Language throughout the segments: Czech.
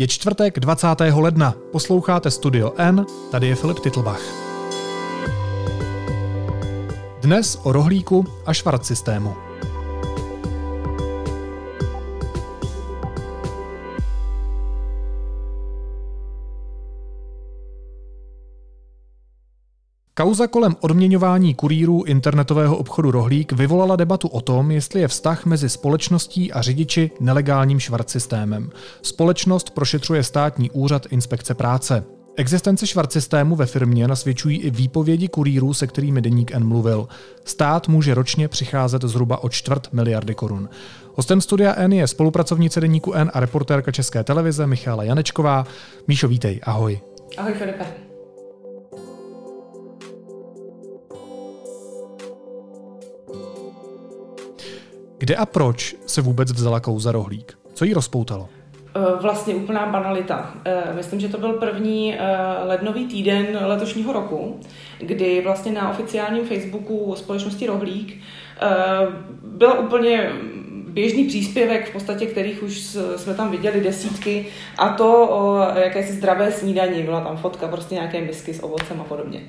Je čtvrtek 20. ledna. Posloucháte Studio N, tady je Filip Titlbach. Dnes o rohlíku a švart systému. Kauza kolem odměňování kurýrů internetového obchodu Rohlík vyvolala debatu o tom, jestli je vztah mezi společností a řidiči nelegálním švart systémem. Společnost prošetřuje státní úřad inspekce práce. Existence švart systému ve firmě nasvědčují i výpovědi kurýrů, se kterými deník N mluvil. Stát může ročně přicházet zhruba o čtvrt miliardy korun. Hostem studia N je spolupracovnice deníku N a reportérka České televize Michála Janečková. Míšo, vítej, ahoj. Ahoj Filipe. Kde a proč se vůbec vzala kouza rohlík? Co jí rozpoutalo? Eh, vlastně úplná banalita. Eh, myslím, že to byl první eh, lednový týden letošního roku, kdy vlastně na oficiálním Facebooku společnosti Rohlík byl úplně běžný příspěvek, v podstatě kterých už jsme tam viděli desítky, a to o jakési zdravé snídaní. Byla tam fotka prostě nějaké misky s ovocem a podobně.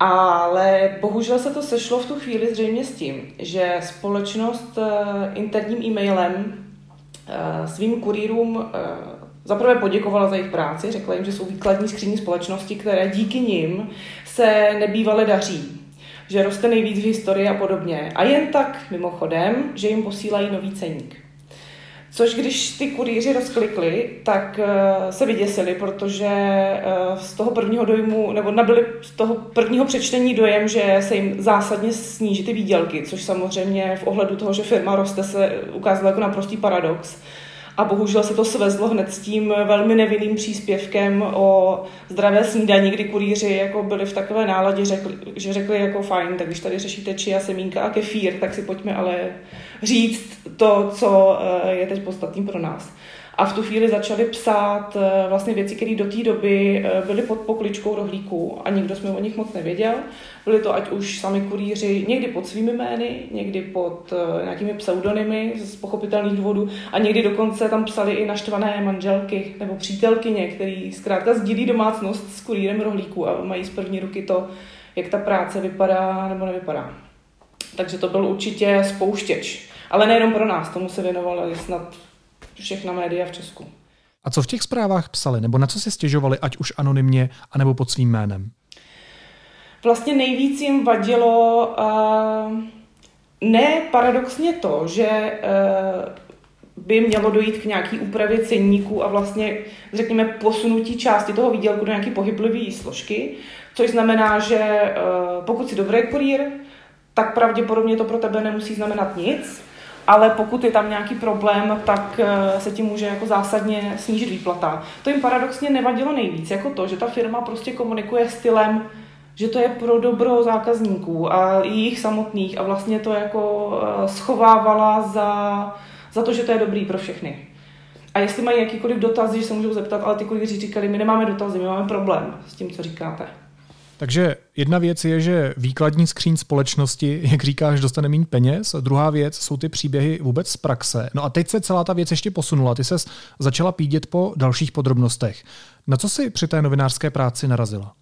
Ale bohužel se to sešlo v tu chvíli zřejmě s tím, že společnost eh, interním e-mailem eh, svým kurýrům eh, zaprvé poděkovala za jejich práci, řekla jim, že jsou výkladní skříní společnosti, které díky nim se nebývale daří, že roste nejvíc v historii a podobně. A jen tak, mimochodem, že jim posílají nový ceník. Což když ty kurýři rozklikli, tak uh, se vyděsili, protože uh, z toho prvního dojmu, nebo nabili z toho prvního přečtení dojem, že se jim zásadně sníží ty výdělky, což samozřejmě v ohledu toho, že firma roste, se ukázalo jako naprostý paradox. A bohužel se to svezlo hned s tím velmi nevinným příspěvkem o zdravé snídaní, kdy kurýři jako byli v takové náladě, řekli, že řekli jako fajn, tak když tady řešíte čia, semínka a kefír, tak si pojďme ale říct to, co eh, je teď podstatný pro nás. A v tu chvíli začali psát eh, vlastně věci, které do té doby eh, byly pod pokličkou rohlíků a nikdo jsme o nich moc nevěděl. Byli to ať už sami kurýři, někdy pod svými jmény, někdy pod nějakými pseudonymy z pochopitelných důvodů a někdy dokonce tam psali i naštvané manželky nebo přítelkyně, který zkrátka sdílí domácnost s kurýrem rohlíků a mají z první ruky to, jak ta práce vypadá nebo nevypadá. Takže to byl určitě spouštěč. Ale nejenom pro nás, tomu se věnovali snad všechna média v Česku. A co v těch zprávách psali, nebo na co si stěžovali, ať už anonymně, anebo pod svým jménem? Vlastně nejvíc jim vadilo uh, ne paradoxně to, že uh, by mělo dojít k nějaký úpravě cenníků a vlastně, řekněme, posunutí části toho výdělku do nějaké pohyblivé složky, což znamená, že uh, pokud si dobrý kurýr, tak pravděpodobně to pro tebe nemusí znamenat nic, ale pokud je tam nějaký problém, tak eh, se ti může jako zásadně snížit výplata. To jim paradoxně nevadilo nejvíc, jako to, že ta firma prostě komunikuje stylem, že to je pro dobro zákazníků a jejich samotných a vlastně to jako eh, schovávala za, za to, že to je dobrý pro všechny. A jestli mají jakýkoliv dotazy, že se můžou zeptat, ale ty kurýři říkali, my nemáme dotazy, my máme problém s tím, co říkáte. Takže jedna věc je, že výkladní skříň společnosti, jak říkáš, dostane méně peněz. Druhá věc jsou ty příběhy vůbec z praxe. No a teď se celá ta věc ještě posunula. Ty se začala pídět po dalších podrobnostech. Na co si při té novinářské práci narazila?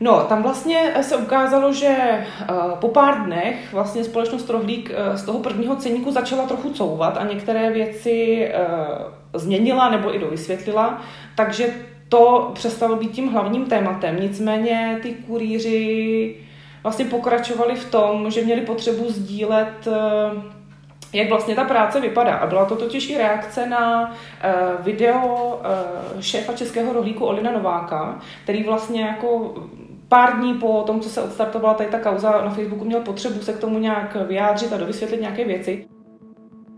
No, tam vlastně se ukázalo, že eh, po pár dnech vlastně společnost Rohlík eh, z toho prvního ceníku začala trochu couvat a některé věci eh, změnila nebo i dovysvětlila, takže to přestalo být tím hlavním tématem. Nicméně ty kurýři vlastně pokračovali v tom, že měli potřebu sdílet eh, jak vlastně ta práce vypadá. A byla to totiž i reakce na eh, video eh, šéfa českého rohlíku Olina Nováka, který vlastně jako pár dní po tom, co se odstartovala tady ta kauza na Facebooku, měl potřebu se k tomu nějak vyjádřit a dovysvětlit nějaké věci.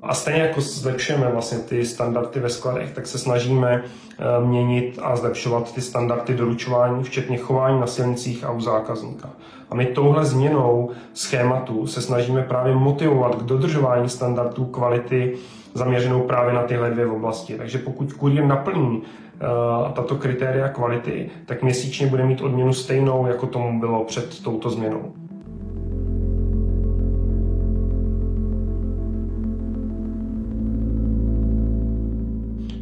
A stejně jako zlepšujeme vlastně ty standardy ve skladech, tak se snažíme eh, měnit a zlepšovat ty standardy doručování, včetně chování na silnicích a u zákazníka. A my touhle změnou schématu se snažíme právě motivovat k dodržování standardů kvality zaměřenou právě na tyhle dvě oblasti. Takže pokud kurýr naplní uh, tato kritéria kvality, tak měsíčně bude mít odměnu stejnou, jako tomu bylo před touto změnou.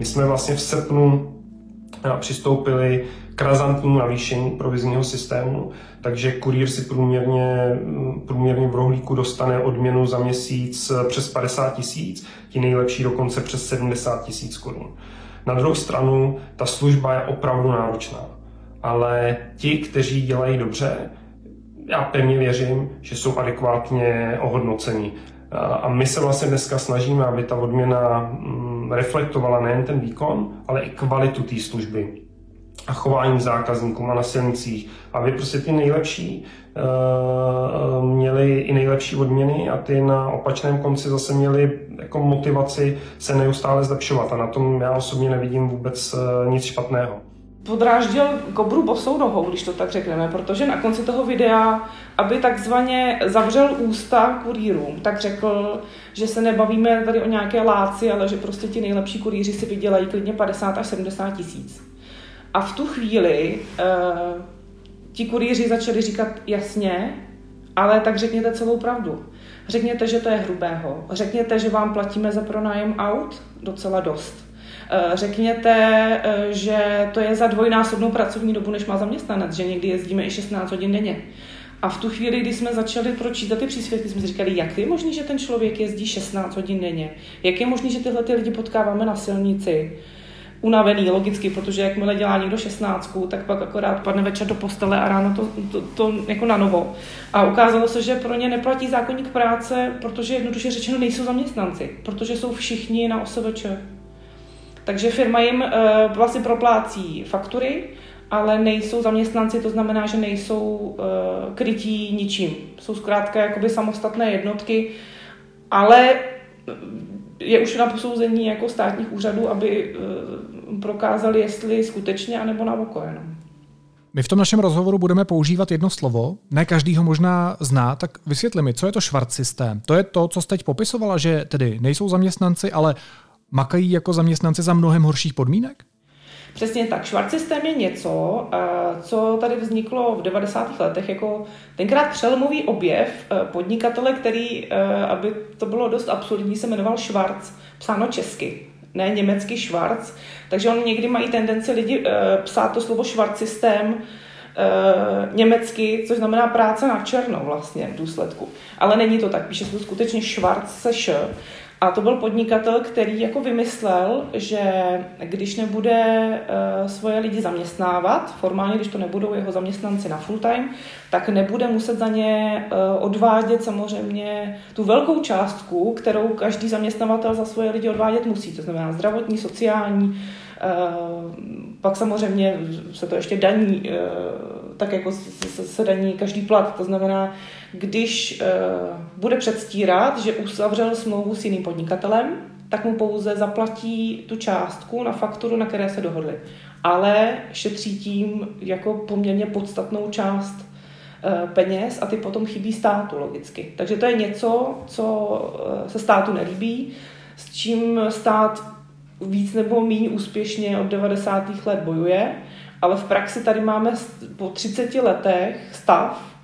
My jsme vlastně v srpnu přistoupili k razantnímu navýšení provizního systému, takže kurýr si průměrně, průměrně v rohlíku dostane odměnu za měsíc přes 50 tisíc, ti nejlepší dokonce přes 70 tisíc korun. Na druhou stranu ta služba je opravdu náročná, ale ti, kteří dělají dobře, já pevně věřím, že jsou adekvátně ohodnoceni. A my se vlastně dneska snažíme, aby ta odměna mm, reflektovala nejen ten výkon, ale i kvalitu té služby a chování zákazníkům a na silnicích, aby prostě ty nejlepší uh, měli i nejlepší odměny a ty na opačném konci zase měli jako motivaci se neustále zlepšovat. A na tom já osobně nevidím vůbec uh, nic špatného podráždil kobru bosou nohou, když to tak řekneme, protože na konci toho videa, aby takzvaně zavřel ústa kurýrům, tak řekl, že se nebavíme tady o nějaké láci, ale že prostě ti nejlepší kurýři si vydělají klidně 50 až 70 tisíc. A v tu chvíli uh, ti kurýři začali říkat jasně, ale tak řekněte celou pravdu. Řekněte, že to je hrubého. Řekněte, že vám platíme za pronájem aut docela dost. Eh, řekněte, eh, že to je za dvojnásobnou pracovní dobu, než má zaměstnanec, že někdy jezdíme i 16 hodin denně. A v tu chvíli, kdy jsme začali pročítat ty příspěvky, jsme si říkali, jak je možné, že ten člověk jezdí 16 hodin denně? Jak je možné, že tyhle ty lidi potkáváme na silnici? unavený logicky, protože jakmile dělá někdo 16, tak pak akorát padne večer do postele a ráno to, to, to jako na novo. A ukázalo se, že pro ně neplatí zákonník práce, protože jednoduše řečeno nejsou zaměstnanci, protože jsou všichni na OSVČ. Takže firma jim uh, vlastně proplácí faktury, ale nejsou zaměstnanci, to znamená, že nejsou uh, krytí ničím. Jsou zkrátka jakoby samostatné jednotky, ale je už na posouzení jako státních úřadů, aby prokázali, jestli skutečně, anebo na jenom. My v tom našem rozhovoru budeme používat jedno slovo, ne každý ho možná zná, tak vysvětli mi, co je to švart systém. To je to, co jste teď popisovala, že tedy nejsou zaměstnanci, ale makají jako zaměstnanci za mnohem horších podmínek? Přesně tak. Švart systém je něco, eh, co tady vzniklo v 90. letech jako tenkrát přelomový objev eh, podnikatele, který, eh, aby to bylo dost absurdní, se jmenoval Schwarz, psáno česky, ne německý Schwarz. Takže on někdy mají tendenci lidi psát to slovo Schwarz systém německy, což znamená práce na černo vlastně v důsledku. Ale není to tak, píše se to skutečně Schwarz se š. A to byl podnikatel, který jako vymyslel, že když nebude uh, svoje lidi zaměstnávat, formálně, když to nebudou jeho zaměstnanci na full time, tak nebude muset za ně uh, odvádět samozřejmě tu velkou částku, kterou každý zaměstnavatel za svoje lidi odvádět musí, to znamená zdravotní, sociální, uh, pak samozřejmě se to ještě daní, uh, tak jako se, daní každý plat, to znamená, když uh, bude předstírat, že uzavřel smlouvu s jiným podnikatelem, tak mu pouze zaplatí tu částku na fakturu, na které se dohodli. Ale šetří tím jako poměrně podstatnou část uh, peněz a ty potom chybí státu logicky. Takže to je něco, co se státu nelíbí, s čím stát víc nebo méně úspěšně od 90. let bojuje, ale v praxi tady máme po 30 letech stav,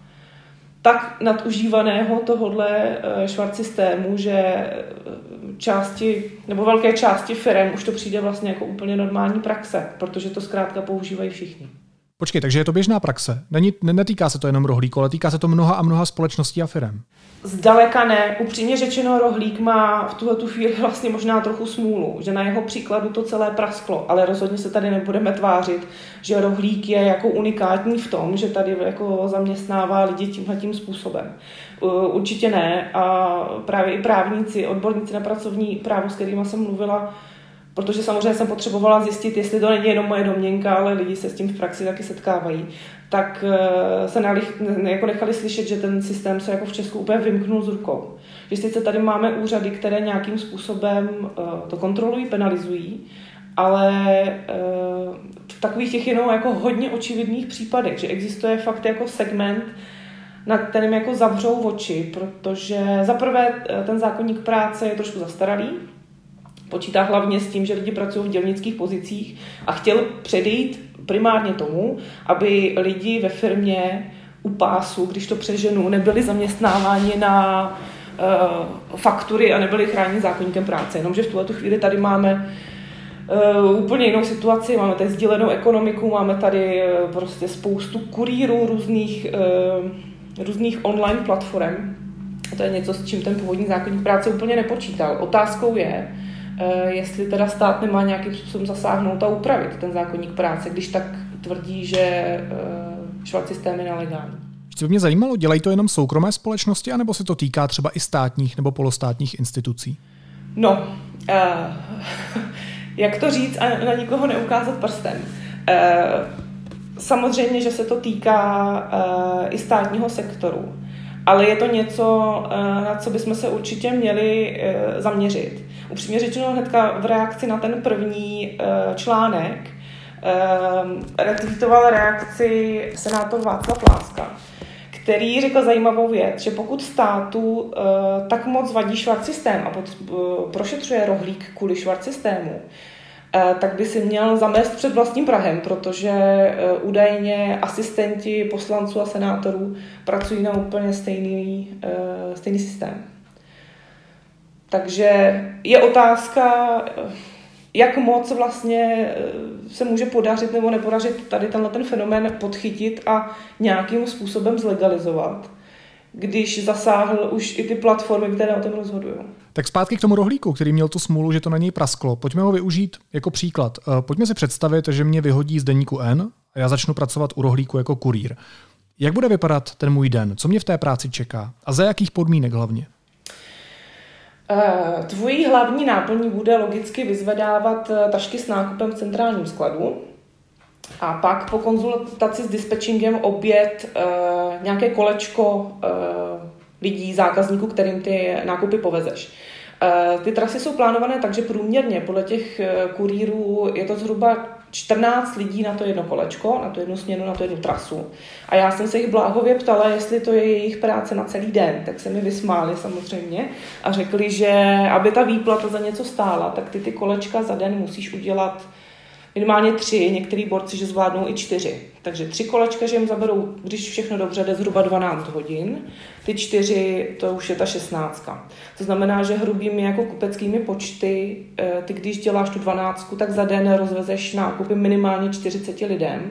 tak nadužívaného tohohle eh, švart systému, že eh, části, nebo velké části firm už to přijde vlastně jako úplně normální praxe, protože to zkrátka používají všichni. Počkej, takže je to běžná praxe. Není, netýká se to jenom rohlíku, ale týká se to mnoha a mnoha společností a firm. Zdaleka ne. Upřímně řečeno, rohlík má v tuhle tu chvíli vlastně možná trochu smůlu, že na jeho příkladu to celé prasklo, ale rozhodně se tady nebudeme tvářit, že rohlík je jako unikátní v tom, že tady jako zaměstnává lidi tímhle tím způsobem. Určitě ne a právě i právníci, odborníci na pracovní právo, s kterými jsem mluvila, protože samozřejmě jsem potřebovala zjistit, jestli to není jenom moje domněnka, ale lidi se s tím v praxi taky setkávají, tak eh, se jako nechali slyšet, že ten systém se jako v Česku úplně vymknul z rukou. Že sice tady máme úřady, které nějakým způsobem eh, to kontrolují, penalizují, ale eh, v takových těch jenom jako hodně očividných případech, že existuje fakt jako segment, na kterým jako zavřou oči, protože za prvé ten zákonník práce je trošku zastaralý, Počítá hlavně s tím, že lidi pracují v dělnických pozicích a chtěl předejít primárně tomu, aby lidi ve firmě u pásu, když to přeženu, nebyli zaměstnáváni na uh, faktury a nebyli chráněni zákonníkem práce. Jenomže v tuhle chvíli tady máme uh, úplně jinou situaci. Máme tady sdílenou ekonomiku, máme tady uh, prostě spoustu kurýrů různých, uh, různých online platform. To je něco, s čím ten původní zákonník práce úplně nepočítal. Otázkou je, jestli teda stát nemá nějakým způsobem zasáhnout a upravit ten zákonník práce, když tak tvrdí, že uh, švart systém je nelegální. Co by mě zajímalo, dělají to jenom soukromé společnosti, anebo se to týká třeba i státních nebo polostátních institucí? No, uh, jak to říct a na nikoho neukázat prstem. Uh, samozřejmě, že se to týká uh, i státního sektoru, ale je to něco, uh, na co bychom se určitě měli uh, zaměřit. Upřímně řečeno hnedka v reakci na ten první uh, článek uh, retweetoval reakci senátor Václav Láska, který řekl zajímavou věc, že pokud státu uh, tak moc vadí švart systém a prošetřuje rohlík kvůli švart systému, tak by si měl zamést před vlastním Prahem, protože údajně asistenti poslanců a senátorů pracují na úplně stejný, stejný systém. Takže je otázka, jak moc vlastně eh, se může podařit nebo nepodařit tady tenhle ten fenomén podchytit a nějakým způsobem zlegalizovat, když zasáhl už i ty platformy, které o tom rozhodují. Tak zpátky k tomu rohlíku, který měl tu smůlu, že to na něj prasklo. Pojďme ho využít jako příklad. Eh, pojďme si představit, že mě vyhodí z deníku N a já začnu pracovat u rohlíku jako kurýr. Jak bude vypadat ten můj den? Co mě v té práci čeká? A za jakých podmínek hlavně? Eh, tvojí hlavní náplní bude logicky vyzvedávat eh, tašky s nákupem v centrálním skladu a pak po konzultaci s dispečingem oběd eh, nějaké kolečko lidí, zákazníků, kterým ty nákupy povezeš. Ty trasy jsou plánované tak, že průměrně podle těch kurýrů je to zhruba 14 lidí na to jedno kolečko, na tu jednu směnu, na tu jednu trasu. A já jsem se jich bláhově ptala, jestli to je jejich práce na celý den, tak se mi vysmáli samozřejmě a řekli, že aby ta výplata za něco stála, tak ty ty kolečka za den musíš udělat minimálně tři, některý borci, že zvládnou i čtyři. Takže tři kolečka, že jim zaberou, když všechno dobře jde, zhruba 12 hodin. Ty čtyři, to už je ta šestnáctka. To znamená, že hrubými jako kupeckými počty, eh, ty když děláš tu dvanáctku, tak za den rozvezeš nákupy minimálně 40 lidem.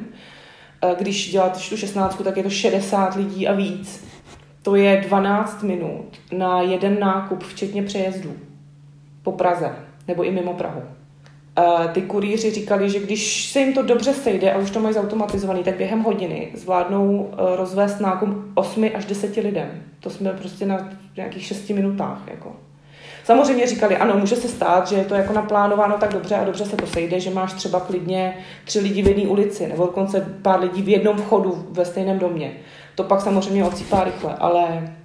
Eh, když děláš tu šestnáctku, tak je to 60 lidí a víc. To je 12 minut na jeden nákup, včetně přejezdů po Praze nebo i mimo Prahu ty kurýři říkali, že když se jim to dobře sejde a už to mají zautomatizovaný, tak během hodiny zvládnou e, rozvést nákup 8 až 10 lidem. To jsme prostě na nějakých 6 minutách. Jako. Samozřejmě říkali, ano, může se stát, že je to jako naplánováno tak dobře a dobře se to sejde, že máš třeba klidně tři lidi v jedné ulici nebo dokonce pár lidí v jednom vchodu ve stejném domě. To pak samozřejmě odsýpá rychle, ale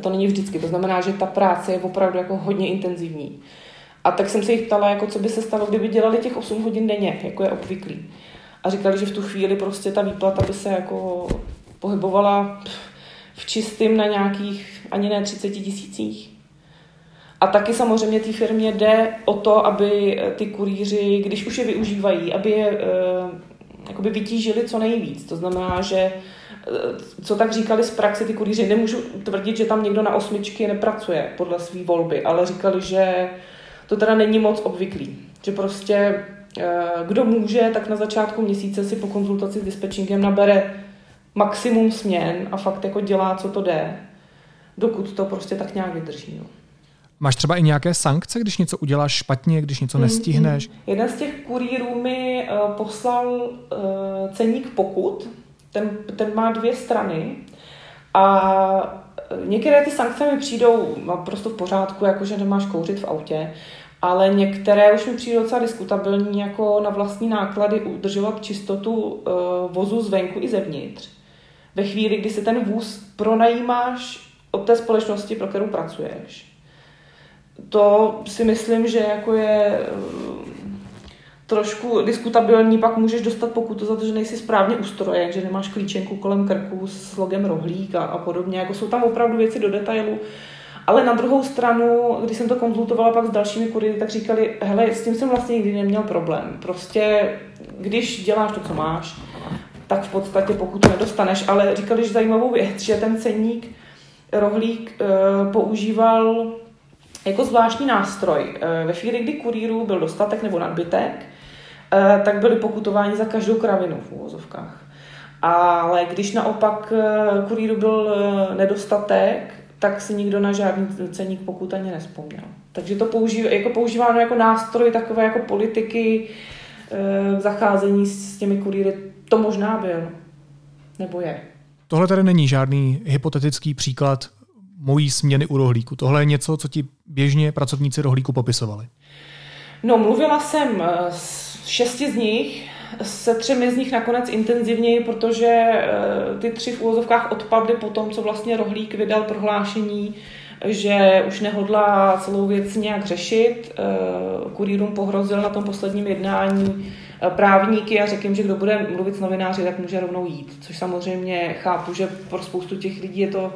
to není vždycky. To znamená, že ta práce je opravdu jako hodně intenzivní. A tak jsem se jich ptala, jako co by se stalo, kdyby dělali těch 8 hodin denně, jako je obvyklý. A říkali, že v tu chvíli prostě ta výplata by se jako pohybovala v čistým na nějakých ani ne 30 tisících. A taky samozřejmě té firmě jde o to, aby ty kurýři, když už je využívají, aby je e, jakoby vytížili co nejvíc. To znamená, že eh, co tak říkali z praxe ty kurýři, nemůžu tvrdit, že tam někdo na osmičky nepracuje podle své volby, ale říkali, že to teda není moc obvyklý. Že prostě eh, kdo může, tak na začátku měsíce si po konzultaci s dispečingem nabere maximum směn a fakt jako dělá, co to jde, dokud to prostě tak nějak vydrží. No. Máš třeba i nějaké sankce, když něco uděláš špatně, když něco nestihneš? Mm-hmm. Jeden z těch kurýrů mi uh, poslal uh, ceník pokut, ten, ten má dvě strany a některé ty sankce mi přijdou naprosto v pořádku, jakože nemáš kouřit v autě, ale některé už mi přijdou docela diskutabilní, jako na vlastní náklady udržovat čistotu uh, vozu zvenku i zevnitř. Ve chvíli, kdy si ten vůz pronajímáš od té společnosti, pro kterou pracuješ. To si myslím, že jako je uh, trošku diskutabilní, pak můžeš dostat pokutu za to, že nejsi správně ustrojen, že nemáš klíčenku kolem krku s logem rohlík a, a podobně. Jako jsou tam opravdu věci do detailu. Ale na druhou stranu, když jsem to konzultovala pak s dalšími kuriéry, tak říkali, hele, s tím jsem vlastně nikdy neměl problém. Prostě, když děláš to, co máš, tak v podstatě pokud to nedostaneš. Ale říkali, že zajímavou věc, že ten ceník rohlík e, používal jako zvláštní nástroj. Ve chvíli, kdy kurýrů byl dostatek nebo nadbytek, tak byly pokutováni za každou kravinu v úvozovkách. Ale když naopak kurýru byl nedostatek, tak si nikdo na žádný ceník pokud ani nespomněl. Takže to použív, jako používáno jako nástroj takové jako politiky e, zacházení s těmi kurýry. To možná byl. Nebo je. Tohle tady není žádný hypotetický příklad mojí směny u rohlíku. Tohle je něco, co ti běžně pracovníci rohlíku popisovali. No, mluvila jsem eh, s šesti z nich, se třemi z nich nakonec intenzivněji, protože eh, ty tři v úvozovkách odpadly po tom, co vlastně Rohlík vydal prohlášení, že už nehodlá celou věc nějak řešit. Eh, kurýrům pohrozil na tom posledním jednání eh, právníky a řekl jim, že kdo bude mluvit s novináři, tak může rovnou jít. Což samozřejmě chápu, že pro spoustu těch lidí je to,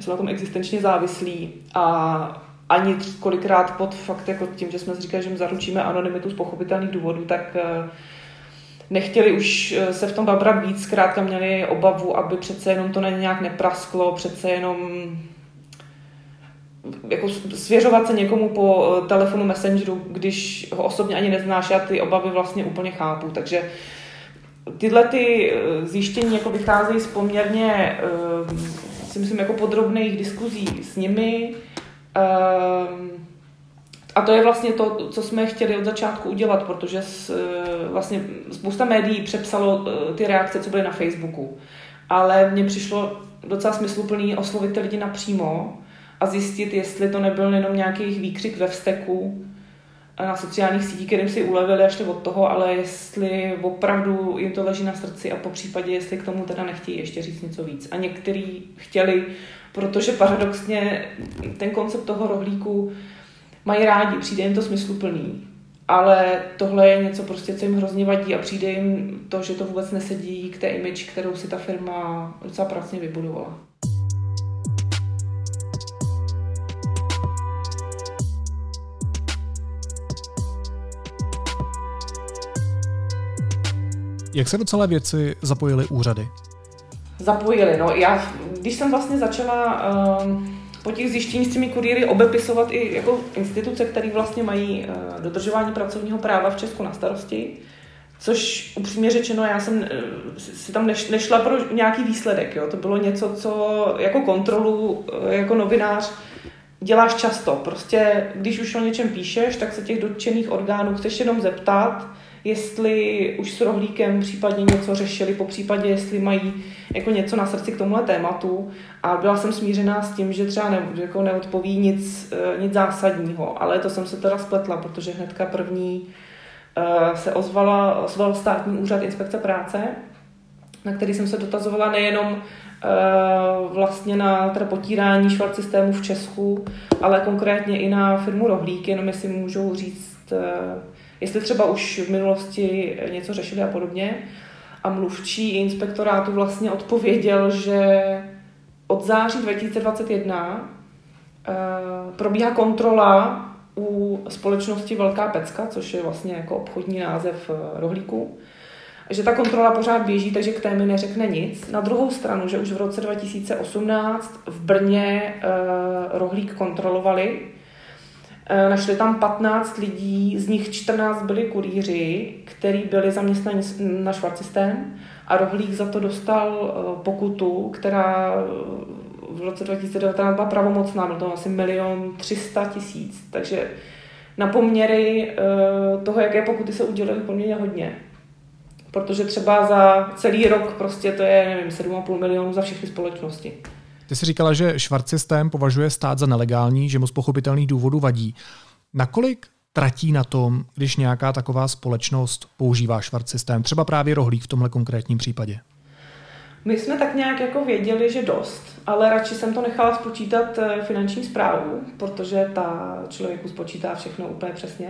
jsou na tom existenčně závislí a ani kolikrát pod fakt jako tím, že jsme si říkali, že jim zaručíme anonymitu z pochopitelných důvodů, tak nechtěli už eh, se v tom babrat víc, zkrátka měli obavu, aby přece jenom to na nějak neprasklo, přece jenom jako svěřovat se někomu po eh, telefonu Messengeru, když ho osobně ani neznáš, já ty obavy vlastně úplně chápu, takže tyhle ty eh, zjištění jako vycházejí z poměrně si myslím jako podrobných diskuzí s nimi, a to je vlastně to, co jsme chtěli od začátku udělat, protože s, eh, vlastně spousta médií přepsalo eh, ty reakce, co byly na Facebooku. Ale mně přišlo docela smysluplný oslovit ty lidi napřímo a zjistit, jestli to nebyl jenom nějaký výkřik ve vzteku na sociálních sítích, kterým si ulevili a šli od toho, ale jestli opravdu jim to leží na srdci a po případě, jestli k tomu teda nechtějí ještě říct něco víc. A některý chtěli, protože paradoxně ten koncept toho rohlíku mají rádi, přijde jim to smysluplný, ale tohle je něco prostě, co jim hrozně vadí a přijde jim to, že to vůbec nesedí k té image, kterou si ta firma docela pracně vybudovala. Jak se do celé věci zapojily úřady? Zapojili, no já, když jsem vlastně začala uh, po těch zjištění s těmi kurýry obepisovat i jako instituce, které vlastně mají uh, dodržování pracovního práva v Česku na starosti, což upřímně řečeno, já jsem uh, si tam neš, nešla pro nějaký výsledek. Jo. To bylo něco, co jako kontrolu, uh, jako novinář děláš často. Prostě, když už o něčem píšeš, tak se těch dotčených orgánů chceš jenom zeptat, jestli už s rohlíkem případně něco řešili, po případě jestli mají jako něco na srdci k tomuhle tématu. A byla jsem smířená s tím, že třeba ne, jako neodpoví nic, eh, nic zásadního, ale to jsem se teda spletla, protože hnedka první uh, se ozvala, ozval státní úřad inspekce práce, na který jsem se dotazovala nejenom uh, vlastně na teda potírání švart systému v Česku, ale konkrétně i na firmu Rohlík, jenom jestli můžou říct, jestli třeba už v minulosti něco řešili a podobně. A mluvčí inspektorátu vlastně odpověděl, že od září 2021 uh, eh, probíhá kontrola u společnosti Velká Pecka, což je vlastně jako obchodní název eh, rohlíku, že ta kontrola pořád běží, takže k té mi neřekne nic. Na druhou stranu, že už v roce 2018 v Brně uh, rohlík kontrolovali, našli tam 15 lidí, z nich 14 byli kurýři, kteří byli zaměstnaní na švarcistem a rohlík za to dostal uh, pokutu, která v roce 2019 byla pravomocná, bylo to asi milion 300 tisíc, takže na poměry toho, jaké pokuty se udělaly, poměrně hodně protože třeba za celý rok prostě to je, nevím, 7,5 milionů za všechny společnosti. Ty jsi říkala, že švart systém považuje stát za nelegální, že mu z pochopitelných důvodů vadí. Nakolik tratí na tom, když nějaká taková společnost používá švart systém, třeba právě rohlík v tomhle konkrétním případě? My jsme tak nějak jako věděli, že dost, ale radši jsem to nechala spočítat eh, finanční zprávu, protože ta člověku spočítá všechno úplně přesně.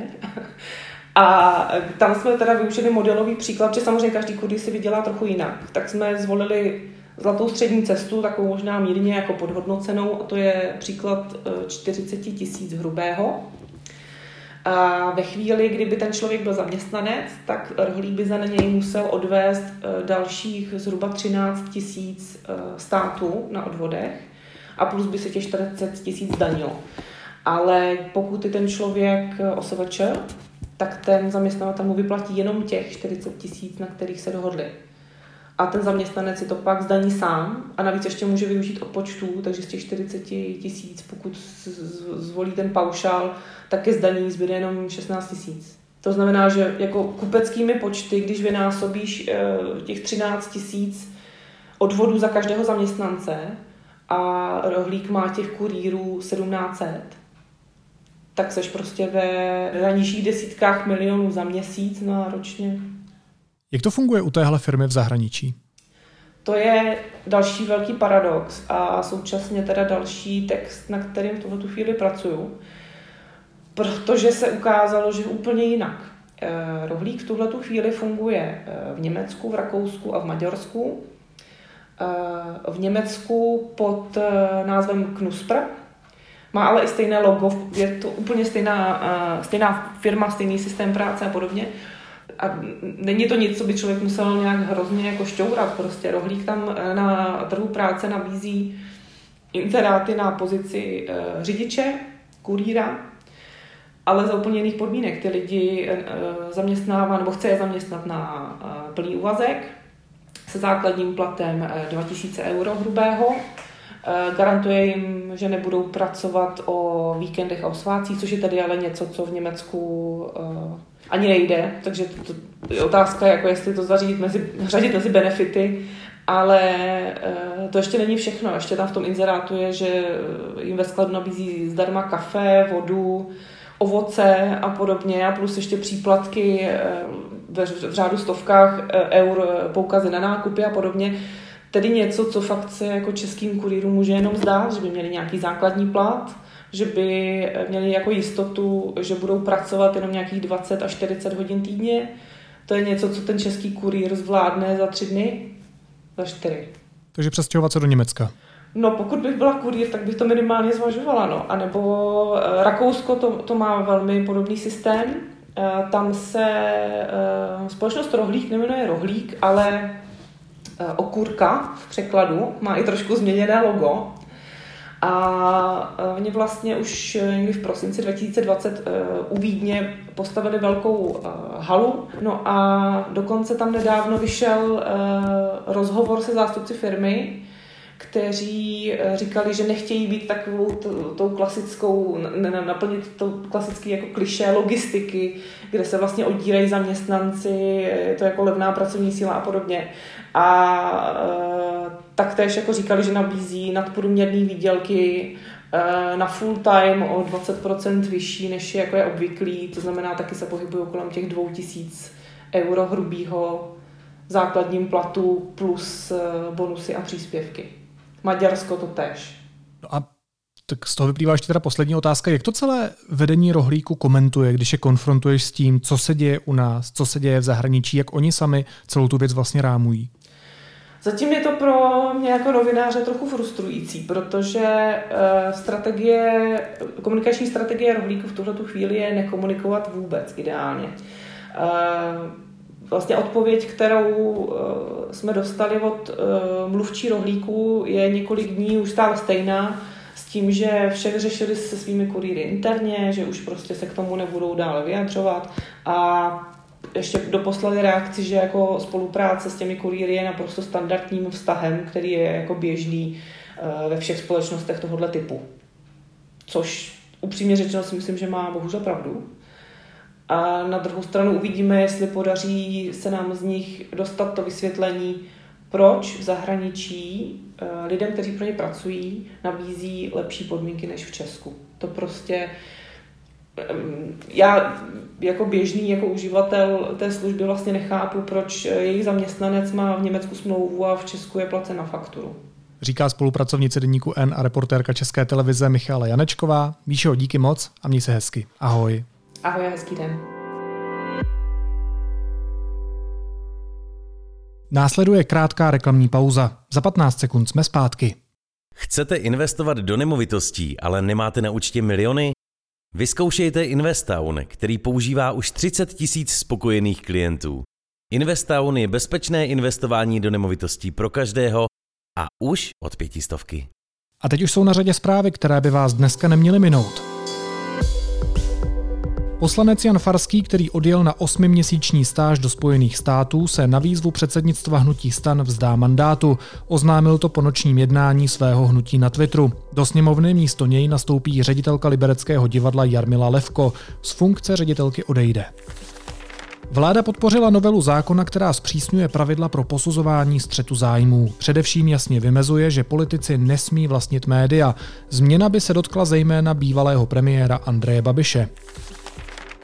A tam jsme teda využili modelový příklad, že samozřejmě každý kudy si vydělá trochu jinak. Tak jsme zvolili zlatou střední cestu, takovou možná mírně jako podhodnocenou, a to je příklad 40 e, tisíc hrubého. A ve chvíli, kdyby ten člověk byl zaměstnanec, tak rohlík by za něj musel odvést e, dalších zhruba 13 tisíc e, států na odvodech a plus by se těch 40 tisíc danilo. Ale pokud je ten člověk OSVČ, tak ten zaměstnavatel mu vyplatí jenom těch 40 tisíc, na kterých se dohodli. A ten zaměstnanec si to pak zdaní sám a navíc ještě může využít odpočtů, takže z těch 40 tisíc, pokud zvolí ten paušál, tak ke zdaní zbyde jenom 16 tisíc. To znamená, že jako kupeckými počty, když vynásobíš eh, těch 13 tisíc odvodů za každého zaměstnance a rohlík má těch kurýrů 1700, tak seš prostě ve, nižších desítkách milionů za měsíc na ročně. Jak to funguje u téhle firmy v zahraničí? To je další velký paradox a současně teda další text, na kterým v tuhle chvíli pracuju, protože se ukázalo, že úplně jinak. Eh, rohlík v tuhle chvíli funguje eh, v Německu, v Rakousku a v Maďarsku. Eh, v Německu pod názvem Knuspr, má ale i stejné logo, je to úplně stejná, stejná firma, stejný systém práce a podobně. A není to nic, co by člověk musel nějak hrozně jako šťourat. Prostě rohlík tam na trhu práce nabízí inzeráty na pozici řidiče, kurýra, ale za úplně jiných podmínek. Ty lidi zaměstnává nebo chce je zaměstnat na plný úvazek se základním platem 2000 euro hrubého Eh, garantuje jim, že nebudou pracovat o víkendech a o svácích, což je tedy ale něco, co v Německu uh, ani nejde. Takže to, to je otázka, jako jestli to zařídit mezi, řadit mezi benefity, ale uh, to ještě není všechno. Ještě tam v tom inzerátu je, že jim ve skladu nabízí zdarma kafe, vodu, ovoce a podobně a plus ještě příplatky v řádu stovkách eur, poukazy na nákupy a podobně. Tedy něco, co fakt se jako českým kurýrům může jenom zdát, že by měli nějaký základní plat, že by měli jako jistotu, že budou pracovat jenom nějakých 20 až 40 hodin týdně. To je něco, co ten český kurýr zvládne za tři dny, za čtyři. Takže přestěhovat se do Německa. No, pokud bych byla kurýr, tak bych to minimálně zvažovala. No. A nebo eh, Rakousko to, to má velmi podobný systém. Eh, tam se eh, společnost Rohlík nemenuje Rohlík, ale okurka v překladu, má i trošku změněné logo. A eh, oni vlastně už někdy v prosinci 2020 eh, u Vídně postavili velkou halu. No a dokonce tam nedávno vyšel rozhovor se zástupci firmy, kteří říkali, že nechtějí být takovou tou klasickou, naplnit to klasický jako kliše logistiky, kde se vlastně oddílejí zaměstnanci, je to jako levná pracovní síla a podobně. A e, taktéž jako říkali, že nabízí nadprůměrné výdělky e, na full time o 20% vyšší, než jako je obvyklý, to znamená taky se pohybují kolem těch 2000 euro hrubýho základním platu plus e, bonusy a příspěvky. Maďarsko to tež. No a tak z toho vyplývá ještě teda poslední otázka. Jak to celé vedení rohlíku komentuje, když je konfrontuješ s tím, co se děje u nás, co se děje v zahraničí, jak oni sami celou tu věc vlastně rámují? Zatím je to pro mě jako novináře trochu frustrující, protože uh, strategie, komunikační strategie rohlíku v tuhle chvíli je nekomunikovat vůbec ideálně. Uh, vlastně odpověď, kterou uh, jsme dostali od mluvčí rohlíku, je několik dní už stále stejná, s tím, že vše vyřešili se svými kurýry interně, že už prostě se k tomu nebudou dále vyjadřovat a ještě doposlali reakci, že jako spolupráce s těmi kurýry je naprosto standardním vztahem, který je jako běžný eh, ve všech společnostech tohoto typu. Což upřímně řečeno si myslím, že má bohužel pravdu. A na druhou stranu uvidíme, jestli podaří se nám z nich dostat to vysvětlení, proč v zahraničí eh, lidem, kteří pro ně pracují, nabízí lepší podmínky než v Česku. To prostě já jako běžný jako uživatel té služby vlastně nechápu, proč jejich zaměstnanec má v Německu smlouvu a v Česku je placen na fakturu. Říká spolupracovnice deníku N a reportérka České televize Michála Janečková. Míšo, díky moc a měj se hezky. Ahoj. Ahoj a hezký den. Následuje krátká reklamní pauza. Za 15 sekund jsme zpátky. Chcete investovat do nemovitostí, ale nemáte na účtě miliony? Vyzkoušejte Investown, který používá už 30 tisíc spokojených klientů. Investown je bezpečné investování do nemovitostí pro každého a už od pětistovky. A teď už jsou na řadě zprávy, které by vás dneska neměly minout. Poslanec Jan Farský, který odjel na osmiměsíční stáž do Spojených států, se na výzvu předsednictva hnutí stan vzdá mandátu. Oznámil to po nočním jednání svého hnutí na Twitteru. Do sněmovny místo něj nastoupí ředitelka Libereckého divadla Jarmila Levko. Z funkce ředitelky odejde. Vláda podpořila novelu zákona, která zpřísňuje pravidla pro posuzování střetu zájmů. Především jasně vymezuje, že politici nesmí vlastnit média. Změna by se dotkla zejména bývalého premiéra Andreje Babiše.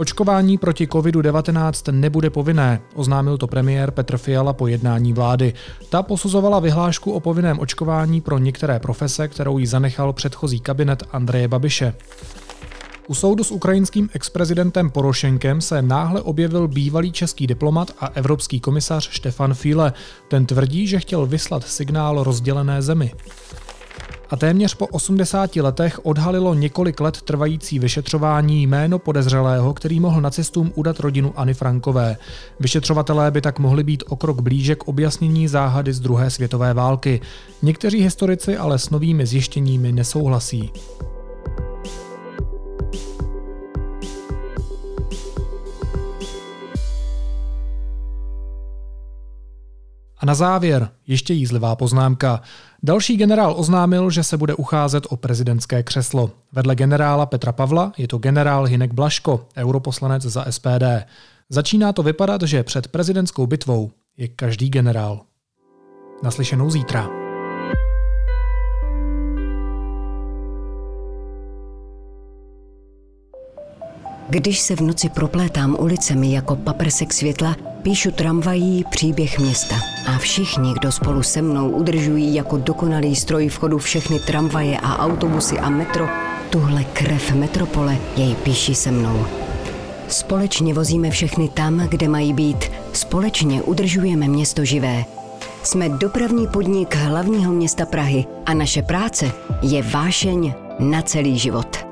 Očkování proti COVID-19 nebude povinné, oznámil to premiér Petr Fiala po jednání vlády. Ta posuzovala vyhlášku o povinném očkování pro některé profese, kterou jí zanechal předchozí kabinet Andreje Babiše. U soudu s ukrajinským exprezidentem Porošenkem se náhle objevil bývalý český diplomat a evropský komisař Štefan Fíle. Ten tvrdí, že chtěl vyslat signál rozdělené zemi a téměř po 80 letech odhalilo několik let trvající vyšetřování jméno podezřelého, který mohl nacistům udat rodinuAny Frankové. Vyšetřovatelé by tak mohli být o krok blíže k objasnění záhady z druhé světové války. Někteří historici ale s novými zjištěními nesouhlasí. A na závěr ještě jízlivá poznámka. Další generál oznámil, že se bude ucházet o prezidentské křeslo. Vedle generála Petra Pavla je to generál Hinek Blaško, europoslanec za SPD. Začíná to vypadat, že před prezidentskou bitvou je každý generál. Naslyšenou zítra. Když se v noci proplétám ulicemi jako paprsek světla, píšu tramvají příběh města. A všichni, kdo spolu se mnou udržují jako dokonalý stroj v chodu všechny tramvaje a autobusy a metro, tuhle krev metropole jej píší se mnou. Společně vozíme všechny tam, kde mají být. Společně udržujeme město živé. Jsme dopravní podnik hlavního města Prahy a naše práce je vášeň na celý život.